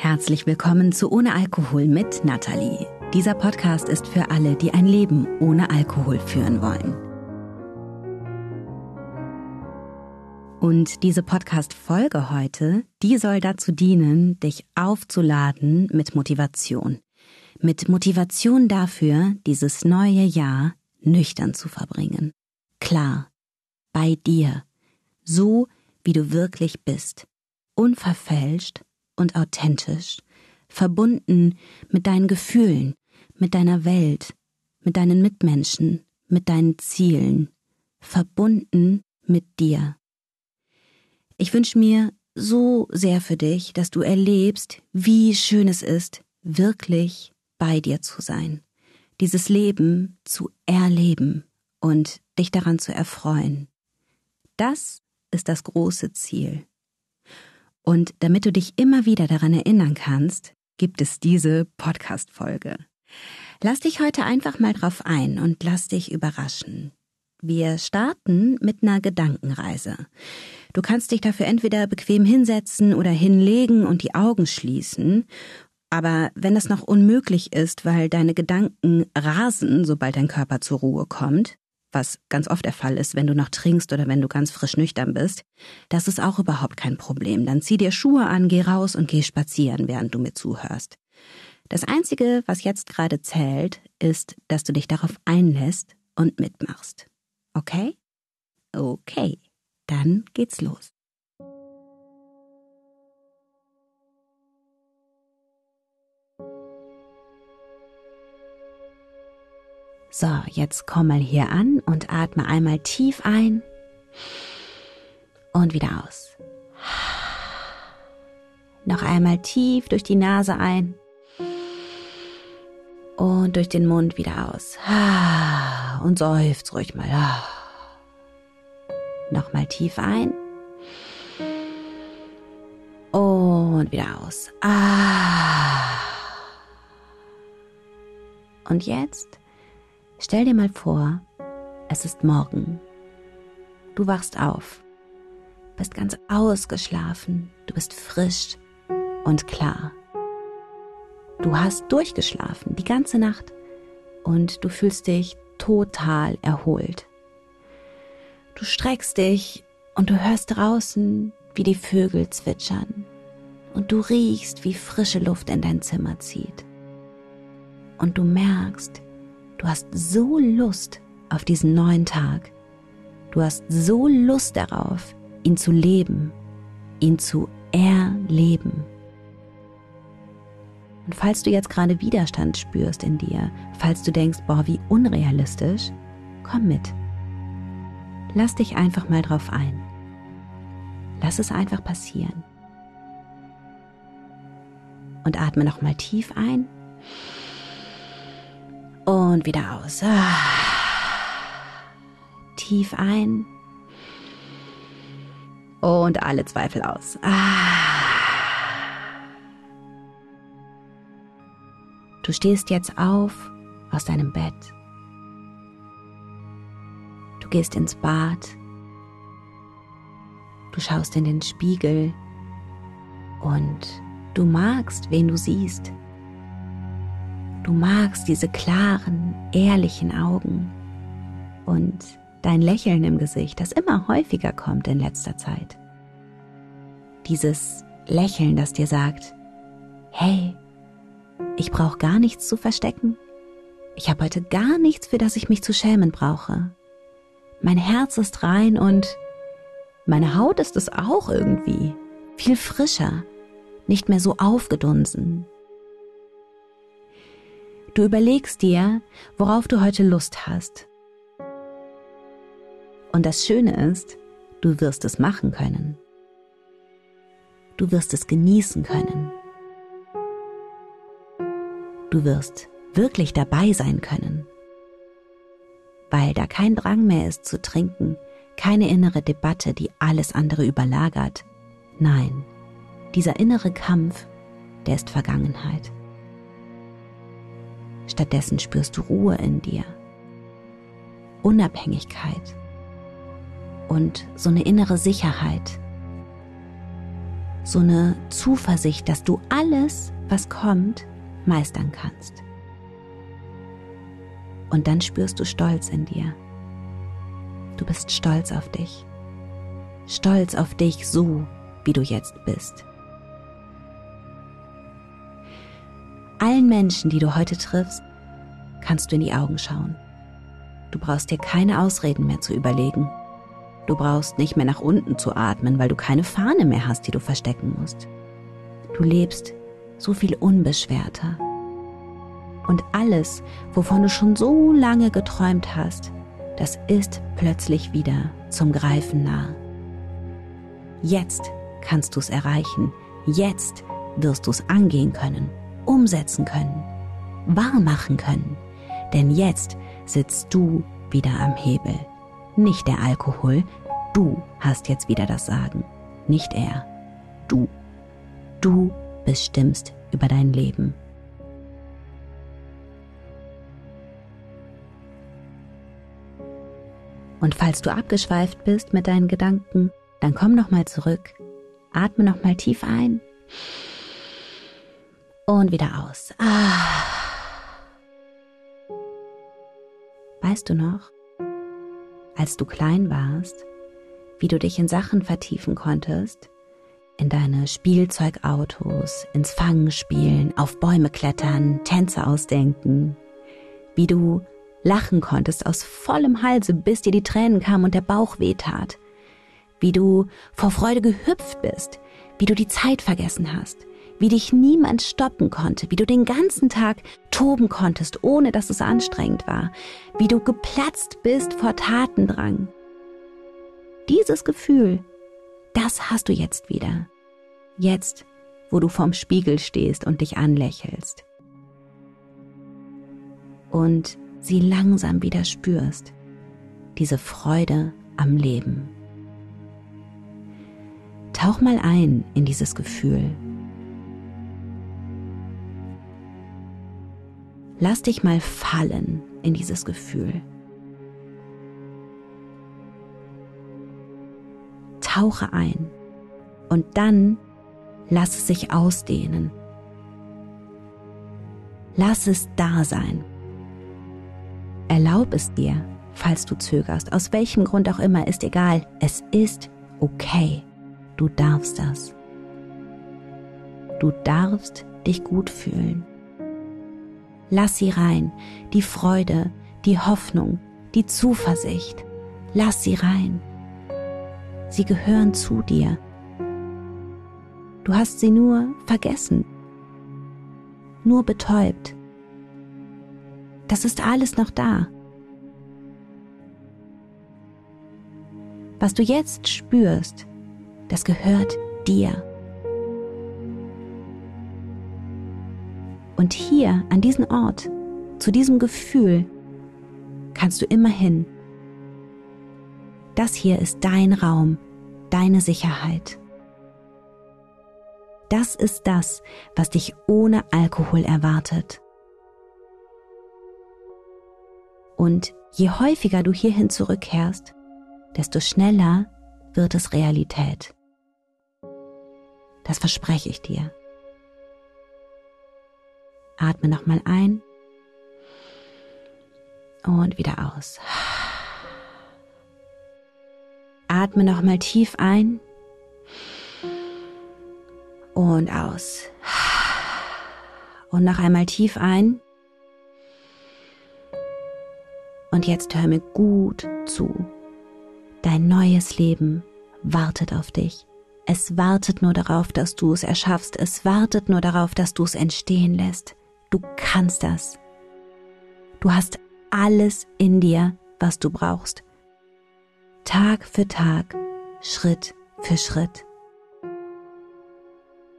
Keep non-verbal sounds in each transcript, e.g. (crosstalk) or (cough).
Herzlich willkommen zu Ohne Alkohol mit Nathalie. Dieser Podcast ist für alle, die ein Leben ohne Alkohol führen wollen. Und diese Podcast-Folge heute, die soll dazu dienen, dich aufzuladen mit Motivation. Mit Motivation dafür, dieses neue Jahr nüchtern zu verbringen. Klar, bei dir, so wie du wirklich bist, unverfälscht und authentisch, verbunden mit deinen Gefühlen, mit deiner Welt, mit deinen Mitmenschen, mit deinen Zielen, verbunden mit dir. Ich wünsche mir so sehr für dich, dass du erlebst, wie schön es ist, wirklich bei dir zu sein, dieses Leben zu erleben und dich daran zu erfreuen. Das ist das große Ziel. Und damit du dich immer wieder daran erinnern kannst, gibt es diese Podcast-Folge. Lass dich heute einfach mal drauf ein und lass dich überraschen. Wir starten mit einer Gedankenreise. Du kannst dich dafür entweder bequem hinsetzen oder hinlegen und die Augen schließen. Aber wenn das noch unmöglich ist, weil deine Gedanken rasen, sobald dein Körper zur Ruhe kommt, was ganz oft der Fall ist, wenn du noch trinkst oder wenn du ganz frisch nüchtern bist, das ist auch überhaupt kein Problem. Dann zieh dir Schuhe an, geh raus und geh spazieren, während du mir zuhörst. Das Einzige, was jetzt gerade zählt, ist, dass du dich darauf einlässt und mitmachst. Okay? Okay, dann geht's los. So, jetzt komm mal hier an und atme einmal tief ein und wieder aus. Noch einmal tief durch die Nase ein und durch den Mund wieder aus. Und seufz ruhig mal. Nochmal tief ein und wieder aus. Und jetzt Stell dir mal vor, es ist morgen. Du wachst auf, bist ganz ausgeschlafen, du bist frisch und klar. Du hast durchgeschlafen die ganze Nacht und du fühlst dich total erholt. Du streckst dich und du hörst draußen, wie die Vögel zwitschern und du riechst, wie frische Luft in dein Zimmer zieht. Und du merkst, Du hast so Lust auf diesen neuen Tag. Du hast so Lust darauf, ihn zu leben, ihn zu erleben. Und falls du jetzt gerade Widerstand spürst in dir, falls du denkst, boah, wie unrealistisch, komm mit. Lass dich einfach mal drauf ein. Lass es einfach passieren. Und atme noch mal tief ein und wieder aus. Ah. Tief ein. Und alle Zweifel aus. Ah. Du stehst jetzt auf aus deinem Bett. Du gehst ins Bad. Du schaust in den Spiegel und du magst, wen du siehst. Du magst diese klaren, ehrlichen Augen und dein Lächeln im Gesicht, das immer häufiger kommt in letzter Zeit. Dieses Lächeln, das dir sagt, hey, ich brauche gar nichts zu verstecken. Ich habe heute gar nichts, für das ich mich zu schämen brauche. Mein Herz ist rein und meine Haut ist es auch irgendwie. Viel frischer, nicht mehr so aufgedunsen, Du überlegst dir, worauf du heute Lust hast. Und das Schöne ist, du wirst es machen können. Du wirst es genießen können. Du wirst wirklich dabei sein können. Weil da kein Drang mehr ist zu trinken, keine innere Debatte, die alles andere überlagert. Nein, dieser innere Kampf, der ist Vergangenheit. Stattdessen spürst du Ruhe in dir, Unabhängigkeit und so eine innere Sicherheit. so eine Zuversicht, dass du alles, was kommt, meistern kannst. Und dann spürst du Stolz in dir. Du bist stolz auf dich. Stolz auf dich so, wie du jetzt bist. Allen Menschen, die du heute triffst, kannst du in die Augen schauen. Du brauchst dir keine Ausreden mehr zu überlegen. Du brauchst nicht mehr nach unten zu atmen, weil du keine Fahne mehr hast, die du verstecken musst. Du lebst so viel unbeschwerter. Und alles, wovon du schon so lange geträumt hast, das ist plötzlich wieder zum Greifen nah. Jetzt kannst du es erreichen. Jetzt wirst du es angehen können, umsetzen können, wahr machen können. Denn jetzt sitzt du wieder am Hebel. Nicht der Alkohol, du hast jetzt wieder das Sagen. Nicht er, du. Du bestimmst über dein Leben. Und falls du abgeschweift bist mit deinen Gedanken, dann komm noch mal zurück. Atme noch mal tief ein und wieder aus. Ah. Weißt du noch, als du klein warst, wie du dich in Sachen vertiefen konntest, in deine Spielzeugautos, ins Fangenspielen, auf Bäume klettern, Tänze ausdenken, wie du lachen konntest aus vollem Halse, bis dir die Tränen kamen und der Bauch wehtat, wie du vor Freude gehüpft bist, wie du die Zeit vergessen hast, wie dich niemand stoppen konnte, wie du den ganzen Tag toben konntest, ohne dass es anstrengend war, wie du geplatzt bist vor Tatendrang. Dieses Gefühl, das hast du jetzt wieder. Jetzt, wo du vorm Spiegel stehst und dich anlächelst. Und sie langsam wieder spürst, diese Freude am Leben. Tauch mal ein in dieses Gefühl. Lass dich mal fallen in dieses Gefühl. Tauche ein und dann lass es sich ausdehnen. Lass es da sein. Erlaub es dir, falls du zögerst, aus welchem Grund auch immer, ist egal. Es ist okay. Du darfst das. Du darfst dich gut fühlen. Lass sie rein, die Freude, die Hoffnung, die Zuversicht. Lass sie rein. Sie gehören zu dir. Du hast sie nur vergessen, nur betäubt. Das ist alles noch da. Was du jetzt spürst, das gehört dir. Und hier, an diesen Ort, zu diesem Gefühl, kannst du immer hin. Das hier ist dein Raum, deine Sicherheit. Das ist das, was dich ohne Alkohol erwartet. Und je häufiger du hierhin zurückkehrst, desto schneller wird es Realität. Das verspreche ich dir. Atme nochmal ein und wieder aus. Atme nochmal tief ein und aus. Und noch einmal tief ein und jetzt hör mir gut zu. Dein neues Leben wartet auf dich. Es wartet nur darauf, dass du es erschaffst. Es wartet nur darauf, dass du es entstehen lässt. Du kannst das. Du hast alles in dir, was du brauchst. Tag für Tag, Schritt für Schritt.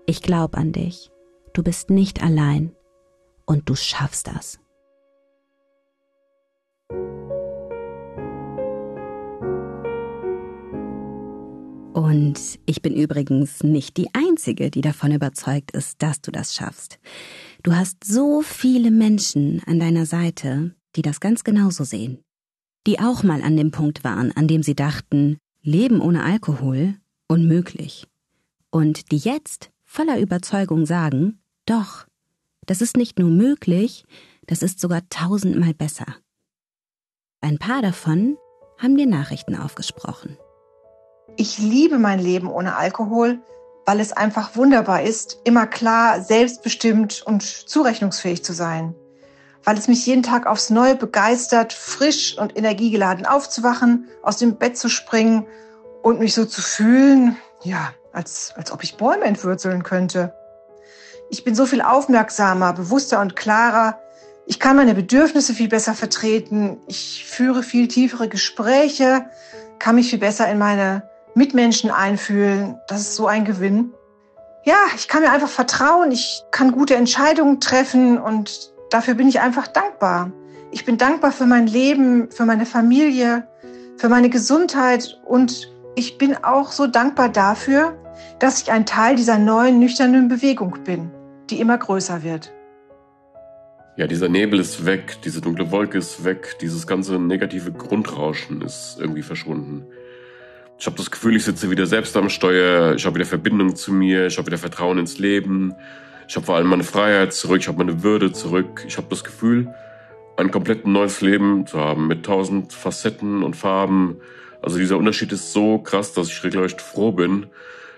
Ich glaube an dich. Du bist nicht allein und du schaffst das. Und ich bin übrigens nicht die Einzige, die davon überzeugt ist, dass du das schaffst. Du hast so viele Menschen an deiner Seite, die das ganz genauso sehen. Die auch mal an dem Punkt waren, an dem sie dachten, Leben ohne Alkohol unmöglich. und die jetzt voller Überzeugung sagen, doch, das ist nicht nur möglich, das ist sogar tausendmal besser. Ein paar davon haben dir Nachrichten aufgesprochen. Ich liebe mein Leben ohne Alkohol, weil es einfach wunderbar ist, immer klar, selbstbestimmt und zurechnungsfähig zu sein. Weil es mich jeden Tag aufs Neue begeistert, frisch und energiegeladen aufzuwachen, aus dem Bett zu springen und mich so zu fühlen, ja, als, als ob ich Bäume entwurzeln könnte. Ich bin so viel aufmerksamer, bewusster und klarer. Ich kann meine Bedürfnisse viel besser vertreten. Ich führe viel tiefere Gespräche, kann mich viel besser in meine Mitmenschen einfühlen. Das ist so ein Gewinn. Ja, ich kann mir einfach vertrauen. Ich kann gute Entscheidungen treffen und dafür bin ich einfach dankbar. Ich bin dankbar für mein Leben, für meine Familie, für meine Gesundheit und ich bin auch so dankbar dafür, dass ich ein Teil dieser neuen nüchternen Bewegung bin, die immer größer wird. Ja, dieser Nebel ist weg, diese dunkle Wolke ist weg, dieses ganze negative Grundrauschen ist irgendwie verschwunden. Ich habe das Gefühl, ich sitze wieder selbst am Steuer, ich habe wieder Verbindung zu mir, ich habe wieder Vertrauen ins Leben, ich habe vor allem meine Freiheit zurück, ich habe meine Würde zurück. Ich habe das Gefühl, ein komplett neues Leben zu haben mit tausend Facetten und Farben. Also dieser Unterschied ist so krass, dass ich regelrecht froh bin,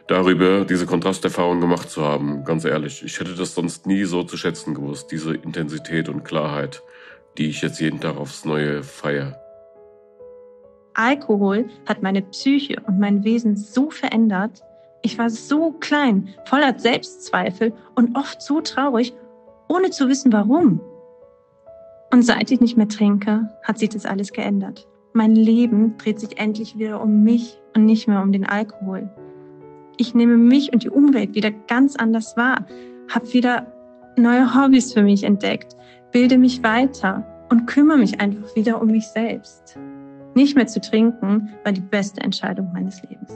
darüber diese Kontrasterfahrung gemacht zu haben. Ganz ehrlich, ich hätte das sonst nie so zu schätzen gewusst, diese Intensität und Klarheit, die ich jetzt jeden Tag aufs Neue feiere. Alkohol hat meine Psyche und mein Wesen so verändert. Ich war so klein, voller Selbstzweifel und oft so traurig, ohne zu wissen warum. Und seit ich nicht mehr trinke, hat sich das alles geändert. Mein Leben dreht sich endlich wieder um mich und nicht mehr um den Alkohol. Ich nehme mich und die Umwelt wieder ganz anders wahr, habe wieder neue Hobbys für mich entdeckt, bilde mich weiter und kümmere mich einfach wieder um mich selbst. Nicht mehr zu trinken war die beste Entscheidung meines Lebens.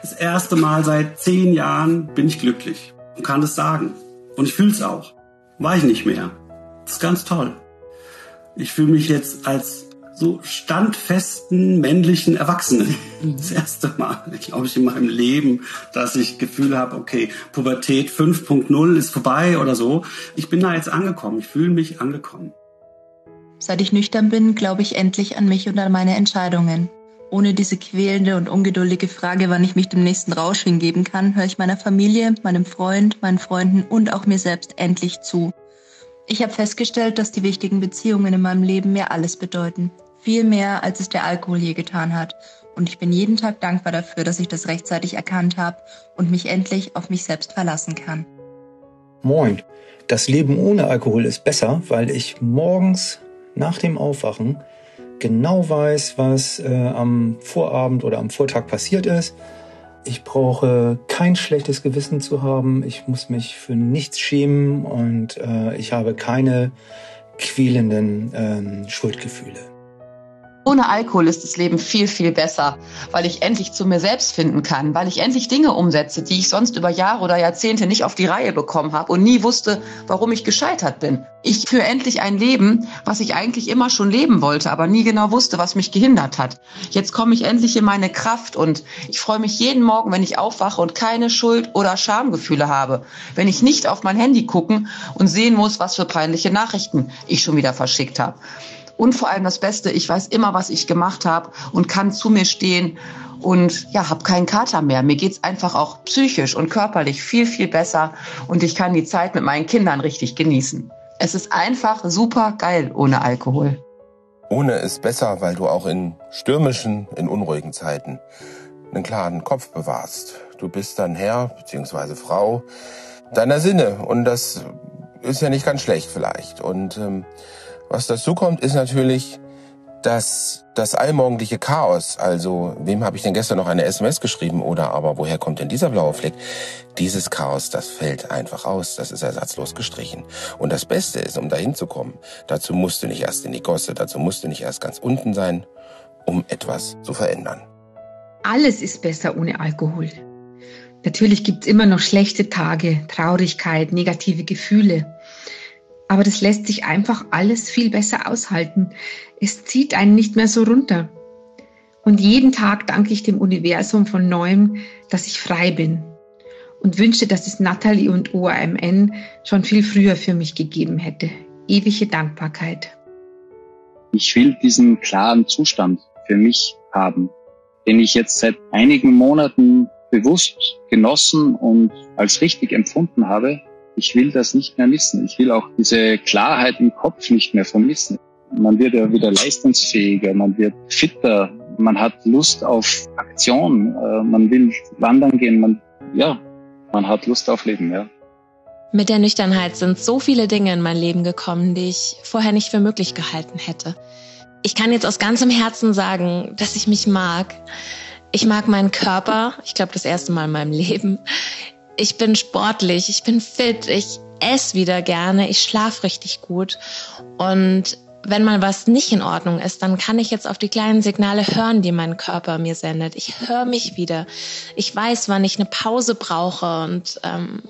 Das erste Mal seit zehn Jahren bin ich glücklich und kann es sagen. Und ich fühle es auch. War ich nicht mehr. Das ist ganz toll. Ich fühle mich jetzt als so standfesten männlichen Erwachsenen. Mhm. Das erste Mal, glaube ich, in meinem Leben, dass ich Gefühl habe, okay, Pubertät 5.0 ist vorbei oder so. Ich bin da jetzt angekommen. Ich fühle mich angekommen. Seit ich nüchtern bin, glaube ich endlich an mich und an meine Entscheidungen. Ohne diese quälende und ungeduldige Frage, wann ich mich dem nächsten Rausch hingeben kann, höre ich meiner Familie, meinem Freund, meinen Freunden und auch mir selbst endlich zu. Ich habe festgestellt, dass die wichtigen Beziehungen in meinem Leben mir alles bedeuten. Viel mehr, als es der Alkohol je getan hat. Und ich bin jeden Tag dankbar dafür, dass ich das rechtzeitig erkannt habe und mich endlich auf mich selbst verlassen kann. Moin. Das Leben ohne Alkohol ist besser, weil ich morgens nach dem Aufwachen genau weiß, was äh, am Vorabend oder am Vortag passiert ist. Ich brauche kein schlechtes Gewissen zu haben. Ich muss mich für nichts schämen und äh, ich habe keine quälenden äh, Schuldgefühle. Ohne Alkohol ist das Leben viel, viel besser, weil ich endlich zu mir selbst finden kann, weil ich endlich Dinge umsetze, die ich sonst über Jahre oder Jahrzehnte nicht auf die Reihe bekommen habe und nie wusste, warum ich gescheitert bin. Ich führe endlich ein Leben, was ich eigentlich immer schon leben wollte, aber nie genau wusste, was mich gehindert hat. Jetzt komme ich endlich in meine Kraft und ich freue mich jeden Morgen, wenn ich aufwache und keine Schuld- oder Schamgefühle habe. Wenn ich nicht auf mein Handy gucken und sehen muss, was für peinliche Nachrichten ich schon wieder verschickt habe. Und vor allem das Beste, ich weiß immer, was ich gemacht habe und kann zu mir stehen und ja, habe keinen Kater mehr. Mir geht's einfach auch psychisch und körperlich viel, viel besser und ich kann die Zeit mit meinen Kindern richtig genießen. Es ist einfach super geil ohne Alkohol. Ohne ist besser, weil du auch in stürmischen, in unruhigen Zeiten einen klaren Kopf bewahrst. Du bist dann Herr bzw. Frau deiner Sinne und das ist ja nicht ganz schlecht vielleicht. Und ähm, was dazu kommt, ist natürlich, dass das allmorgendliche Chaos, also wem habe ich denn gestern noch eine SMS geschrieben oder aber woher kommt denn dieser blaue Fleck? Dieses Chaos, das fällt einfach aus, das ist ersatzlos gestrichen. Und das Beste ist, um dahin zu kommen, dazu musst du nicht erst in die Gosse, dazu musst du nicht erst ganz unten sein, um etwas zu verändern. Alles ist besser ohne Alkohol. Natürlich gibt's immer noch schlechte Tage, Traurigkeit, negative Gefühle. Aber das lässt sich einfach alles viel besser aushalten. Es zieht einen nicht mehr so runter. Und jeden Tag danke ich dem Universum von neuem, dass ich frei bin. Und wünschte, dass es Natalie und OAMN schon viel früher für mich gegeben hätte. Ewige Dankbarkeit. Ich will diesen klaren Zustand für mich haben, den ich jetzt seit einigen Monaten bewusst genossen und als richtig empfunden habe. Ich will das nicht mehr missen. Ich will auch diese Klarheit im Kopf nicht mehr vermissen. Man wird ja wieder leistungsfähiger, man wird fitter, man hat Lust auf Aktion, äh, man will wandern gehen, man, ja, man hat Lust auf Leben, ja. Mit der Nüchternheit sind so viele Dinge in mein Leben gekommen, die ich vorher nicht für möglich gehalten hätte. Ich kann jetzt aus ganzem Herzen sagen, dass ich mich mag. Ich mag meinen Körper, ich glaube das erste Mal in meinem Leben. Ich bin sportlich, ich bin fit, ich esse wieder gerne, ich schlafe richtig gut. Und wenn mal was nicht in Ordnung ist, dann kann ich jetzt auf die kleinen Signale hören, die mein Körper mir sendet. Ich höre mich wieder. Ich weiß, wann ich eine Pause brauche und ähm,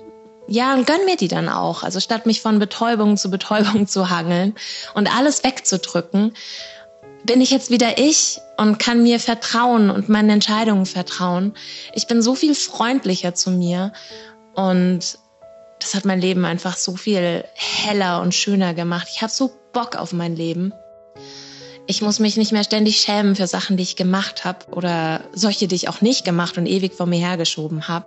ja, und gönn mir die dann auch. Also statt mich von Betäubung zu Betäubung (laughs) zu hangeln und alles wegzudrücken, bin ich jetzt wieder ich und kann mir vertrauen und meinen Entscheidungen vertrauen. Ich bin so viel freundlicher zu mir und das hat mein Leben einfach so viel heller und schöner gemacht. Ich habe so Bock auf mein Leben. Ich muss mich nicht mehr ständig schämen für Sachen, die ich gemacht habe oder solche, die ich auch nicht gemacht und ewig vor mir hergeschoben habe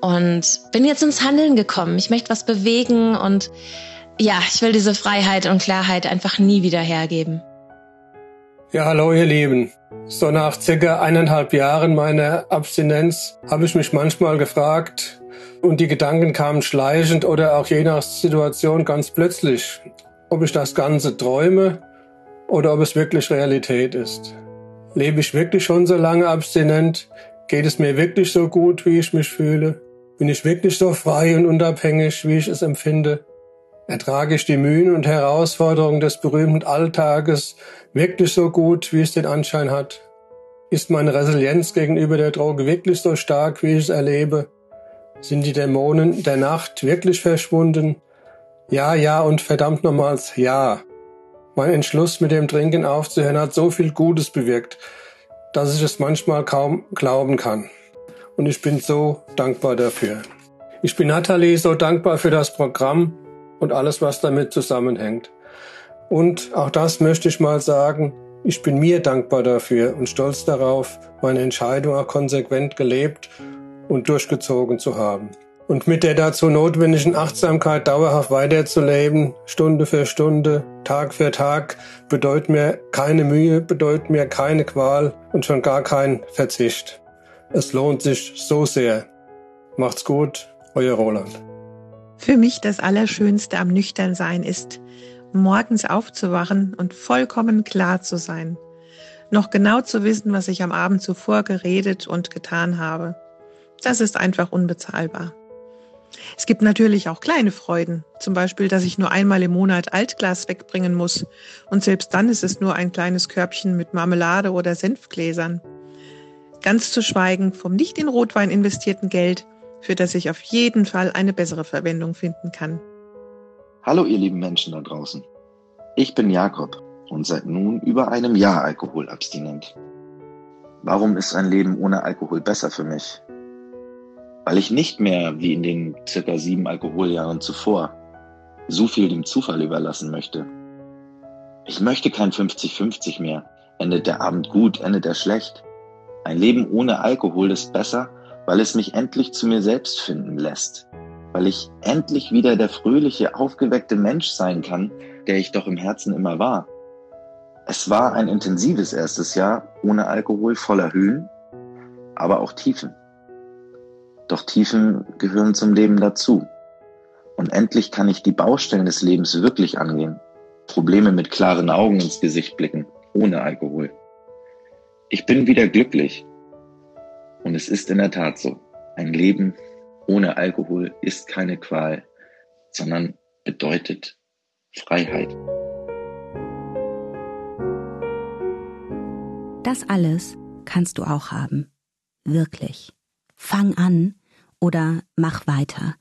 und bin jetzt ins Handeln gekommen. Ich möchte was bewegen und ja, ich will diese Freiheit und Klarheit einfach nie wieder hergeben. Ja, hallo ihr Lieben. So nach circa eineinhalb Jahren meiner Abstinenz habe ich mich manchmal gefragt und die Gedanken kamen schleichend oder auch je nach Situation ganz plötzlich, ob ich das Ganze träume oder ob es wirklich Realität ist. Lebe ich wirklich schon so lange abstinent? Geht es mir wirklich so gut, wie ich mich fühle? Bin ich wirklich so frei und unabhängig, wie ich es empfinde? Ertrage ich die Mühen und Herausforderungen des berühmten Alltages wirklich so gut, wie es den Anschein hat? Ist meine Resilienz gegenüber der Droge wirklich so stark, wie ich es erlebe? Sind die Dämonen der Nacht wirklich verschwunden? Ja, ja und verdammt nochmals ja. Mein Entschluss, mit dem Trinken aufzuhören, hat so viel Gutes bewirkt, dass ich es manchmal kaum glauben kann und ich bin so dankbar dafür. Ich bin Nathalie so dankbar für das Programm und alles, was damit zusammenhängt. Und auch das möchte ich mal sagen, ich bin mir dankbar dafür und stolz darauf, meine Entscheidung auch konsequent gelebt und durchgezogen zu haben. Und mit der dazu notwendigen Achtsamkeit dauerhaft weiterzuleben, Stunde für Stunde, Tag für Tag, bedeutet mir keine Mühe, bedeutet mir keine Qual und schon gar kein Verzicht. Es lohnt sich so sehr. Macht's gut, euer Roland. Für mich das Allerschönste am Nüchternsein ist, morgens aufzuwachen und vollkommen klar zu sein. Noch genau zu wissen, was ich am Abend zuvor geredet und getan habe. Das ist einfach unbezahlbar. Es gibt natürlich auch kleine Freuden, zum Beispiel, dass ich nur einmal im Monat Altglas wegbringen muss und selbst dann ist es nur ein kleines Körbchen mit Marmelade oder Senfgläsern. Ganz zu schweigen vom nicht in Rotwein investierten Geld, für das ich auf jeden Fall eine bessere Verwendung finden kann. Hallo ihr lieben Menschen da draußen. Ich bin Jakob und seit nun über einem Jahr alkoholabstinent. Warum ist ein Leben ohne Alkohol besser für mich? Weil ich nicht mehr, wie in den circa sieben Alkoholjahren zuvor, so viel dem Zufall überlassen möchte. Ich möchte kein 50-50 mehr. Endet der Abend gut, endet er schlecht. Ein Leben ohne Alkohol ist besser, weil es mich endlich zu mir selbst finden lässt, weil ich endlich wieder der fröhliche, aufgeweckte Mensch sein kann, der ich doch im Herzen immer war. Es war ein intensives erstes Jahr ohne Alkohol, voller Höhen, aber auch Tiefen. Doch Tiefen gehören zum Leben dazu. Und endlich kann ich die Baustellen des Lebens wirklich angehen, Probleme mit klaren Augen ins Gesicht blicken, ohne Alkohol. Ich bin wieder glücklich. Und es ist in der Tat so. Ein Leben ohne Alkohol ist keine Qual, sondern bedeutet Freiheit. Das alles kannst du auch haben. Wirklich. Fang an oder mach weiter.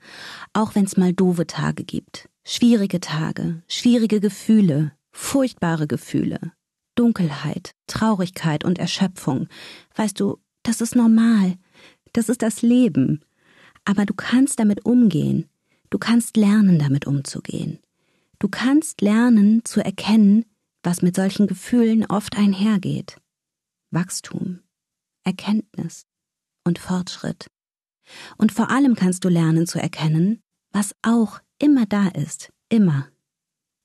Auch wenn es mal doofe Tage gibt. Schwierige Tage, schwierige Gefühle, furchtbare Gefühle. Dunkelheit, Traurigkeit und Erschöpfung. Weißt du, das ist normal. Das ist das Leben. Aber du kannst damit umgehen. Du kannst lernen, damit umzugehen. Du kannst lernen zu erkennen, was mit solchen Gefühlen oft einhergeht. Wachstum, Erkenntnis und Fortschritt. Und vor allem kannst du lernen zu erkennen, was auch immer da ist, immer.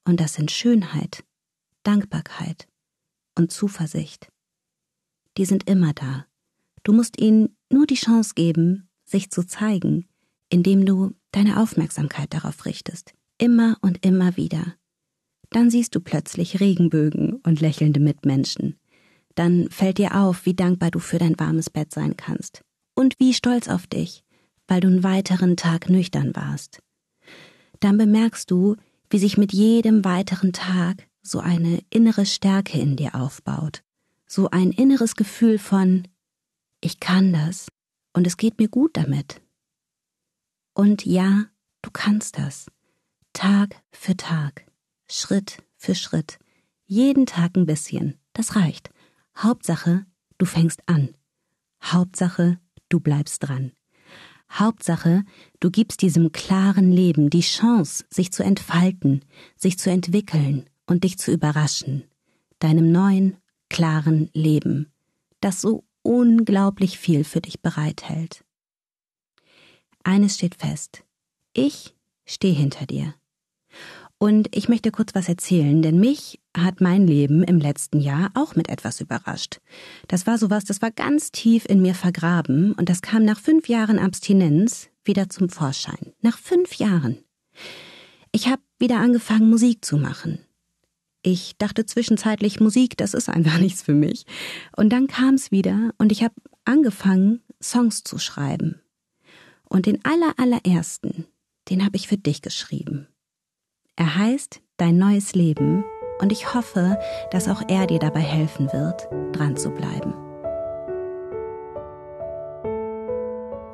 Und das sind Schönheit, Dankbarkeit und Zuversicht. Die sind immer da. Du musst ihnen nur die Chance geben, sich zu zeigen, indem du deine Aufmerksamkeit darauf richtest, immer und immer wieder. Dann siehst du plötzlich Regenbögen und lächelnde Mitmenschen. Dann fällt dir auf, wie dankbar du für dein warmes Bett sein kannst. Und wie stolz auf dich, weil du einen weiteren Tag nüchtern warst. Dann bemerkst du, wie sich mit jedem weiteren Tag so eine innere Stärke in dir aufbaut, so ein inneres Gefühl von ich kann das und es geht mir gut damit. Und ja, du kannst das. Tag für Tag, Schritt für Schritt, jeden Tag ein bisschen, das reicht. Hauptsache, du fängst an. Hauptsache, du bleibst dran. Hauptsache, du gibst diesem klaren Leben die Chance, sich zu entfalten, sich zu entwickeln und dich zu überraschen. Deinem neuen, klaren Leben, das so unglaublich viel für dich bereithält. Eines steht fest. Ich stehe hinter dir. Und ich möchte kurz was erzählen, denn mich hat mein Leben im letzten Jahr auch mit etwas überrascht. Das war sowas, das war ganz tief in mir vergraben und das kam nach fünf Jahren Abstinenz wieder zum Vorschein. Nach fünf Jahren. Ich habe wieder angefangen, Musik zu machen. Ich dachte zwischenzeitlich, Musik, das ist einfach (laughs) nichts für mich. Und dann kam es wieder und ich habe angefangen, Songs zu schreiben. Und den aller, allerersten, den habe ich für dich geschrieben. Er heißt Dein neues Leben und ich hoffe, dass auch er dir dabei helfen wird, dran zu bleiben.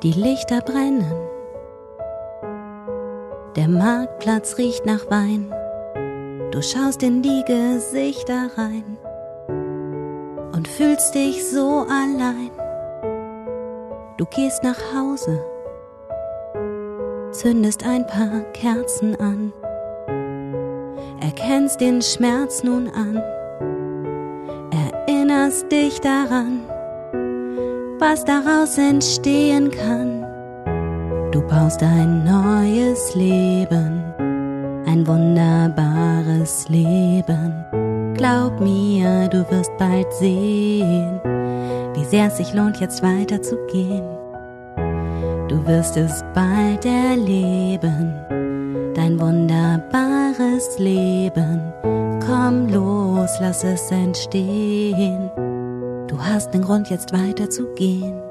Die Lichter brennen. Der Marktplatz riecht nach Wein. Du schaust in die Gesichter rein und fühlst dich so allein. Du gehst nach Hause, zündest ein paar Kerzen an, erkennst den Schmerz nun an, erinnerst dich daran, was daraus entstehen kann. Du baust ein neues Leben ein wunderbares Leben. Glaub mir, du wirst bald sehen, wie sehr es sich lohnt, jetzt weiterzugehen. Du wirst es bald erleben, dein wunderbares Leben. Komm los, lass es entstehen. Du hast den Grund, jetzt weiterzugehen.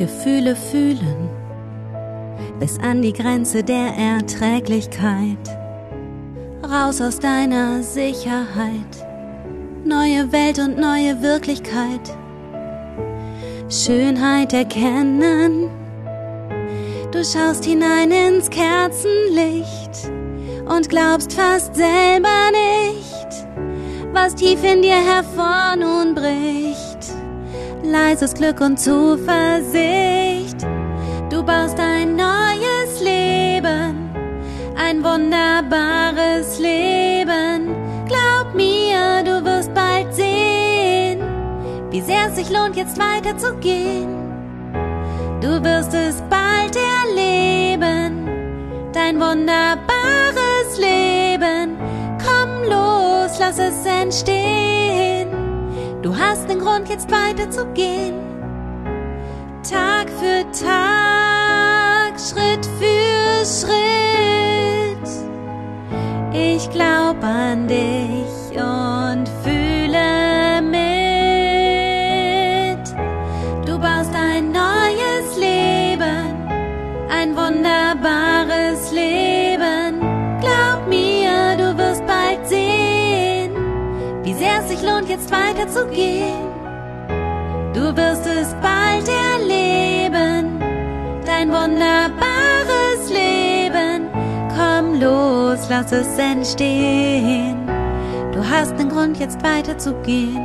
Gefühle fühlen bis an die Grenze der Erträglichkeit. Raus aus deiner Sicherheit, neue Welt und neue Wirklichkeit. Schönheit erkennen, du schaust hinein ins Kerzenlicht und glaubst fast selber nicht, was tief in dir hervor nun bricht leises Glück und Zuversicht. Du baust ein neues Leben, ein wunderbares Leben. Glaub mir, du wirst bald sehen, wie sehr es sich lohnt, jetzt weiterzugehen. Du wirst es bald erleben, dein wunderbares Leben. Komm los, lass es entstehen. Du hast den Grund, jetzt weiterzugehen. Tag für Tag, Schritt für Schritt. Ich glaub an dich und sehr es sich lohnt, jetzt weiterzugehen. Du wirst es bald erleben, ein wunderbares Leben. Komm los, lass es entstehen. Du hast einen Grund, jetzt weiterzugehen.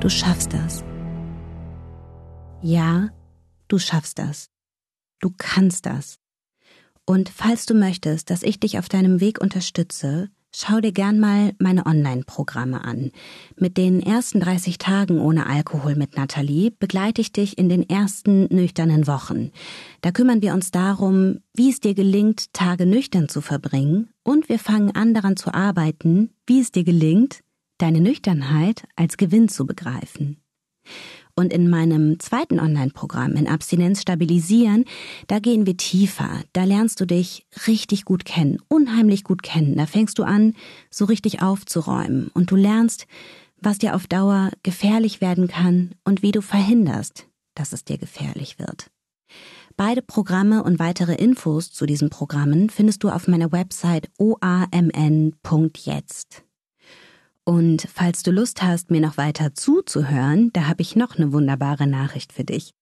Du schaffst das. Ja, du schaffst das. Du kannst das. Und falls du möchtest, dass ich dich auf deinem Weg unterstütze, schau dir gern mal meine Online-Programme an. Mit den ersten 30 Tagen ohne Alkohol mit Nathalie begleite ich dich in den ersten nüchternen Wochen. Da kümmern wir uns darum, wie es dir gelingt, Tage nüchtern zu verbringen und wir fangen an daran zu arbeiten, wie es dir gelingt, deine Nüchternheit als Gewinn zu begreifen. Und in meinem zweiten Online-Programm in Abstinenz stabilisieren, da gehen wir tiefer. Da lernst du dich richtig gut kennen, unheimlich gut kennen. Da fängst du an, so richtig aufzuräumen. Und du lernst, was dir auf Dauer gefährlich werden kann und wie du verhinderst, dass es dir gefährlich wird. Beide Programme und weitere Infos zu diesen Programmen findest du auf meiner Website oamn.jetzt. Und falls du Lust hast, mir noch weiter zuzuhören, da habe ich noch eine wunderbare Nachricht für dich.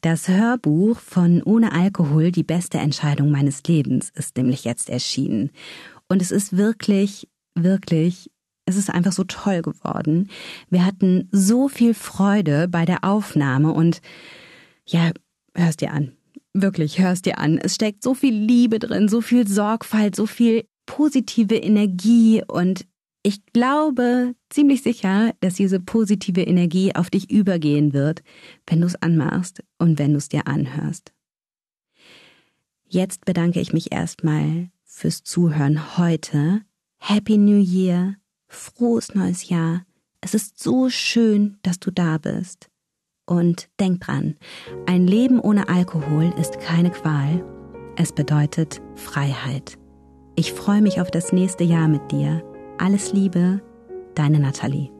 Das Hörbuch von Ohne Alkohol die beste Entscheidung meines Lebens ist nämlich jetzt erschienen. Und es ist wirklich, wirklich, es ist einfach so toll geworden. Wir hatten so viel Freude bei der Aufnahme und ja, hörst dir an. Wirklich, hörst dir an. Es steckt so viel Liebe drin, so viel Sorgfalt, so viel positive Energie und ich glaube ziemlich sicher, dass diese positive Energie auf dich übergehen wird, wenn du es anmachst und wenn du es dir anhörst. Jetzt bedanke ich mich erstmal fürs Zuhören heute. Happy New Year, frohes neues Jahr. Es ist so schön, dass du da bist. Und denk dran, ein Leben ohne Alkohol ist keine Qual. Es bedeutet Freiheit. Ich freue mich auf das nächste Jahr mit dir. Alles Liebe, deine Nathalie.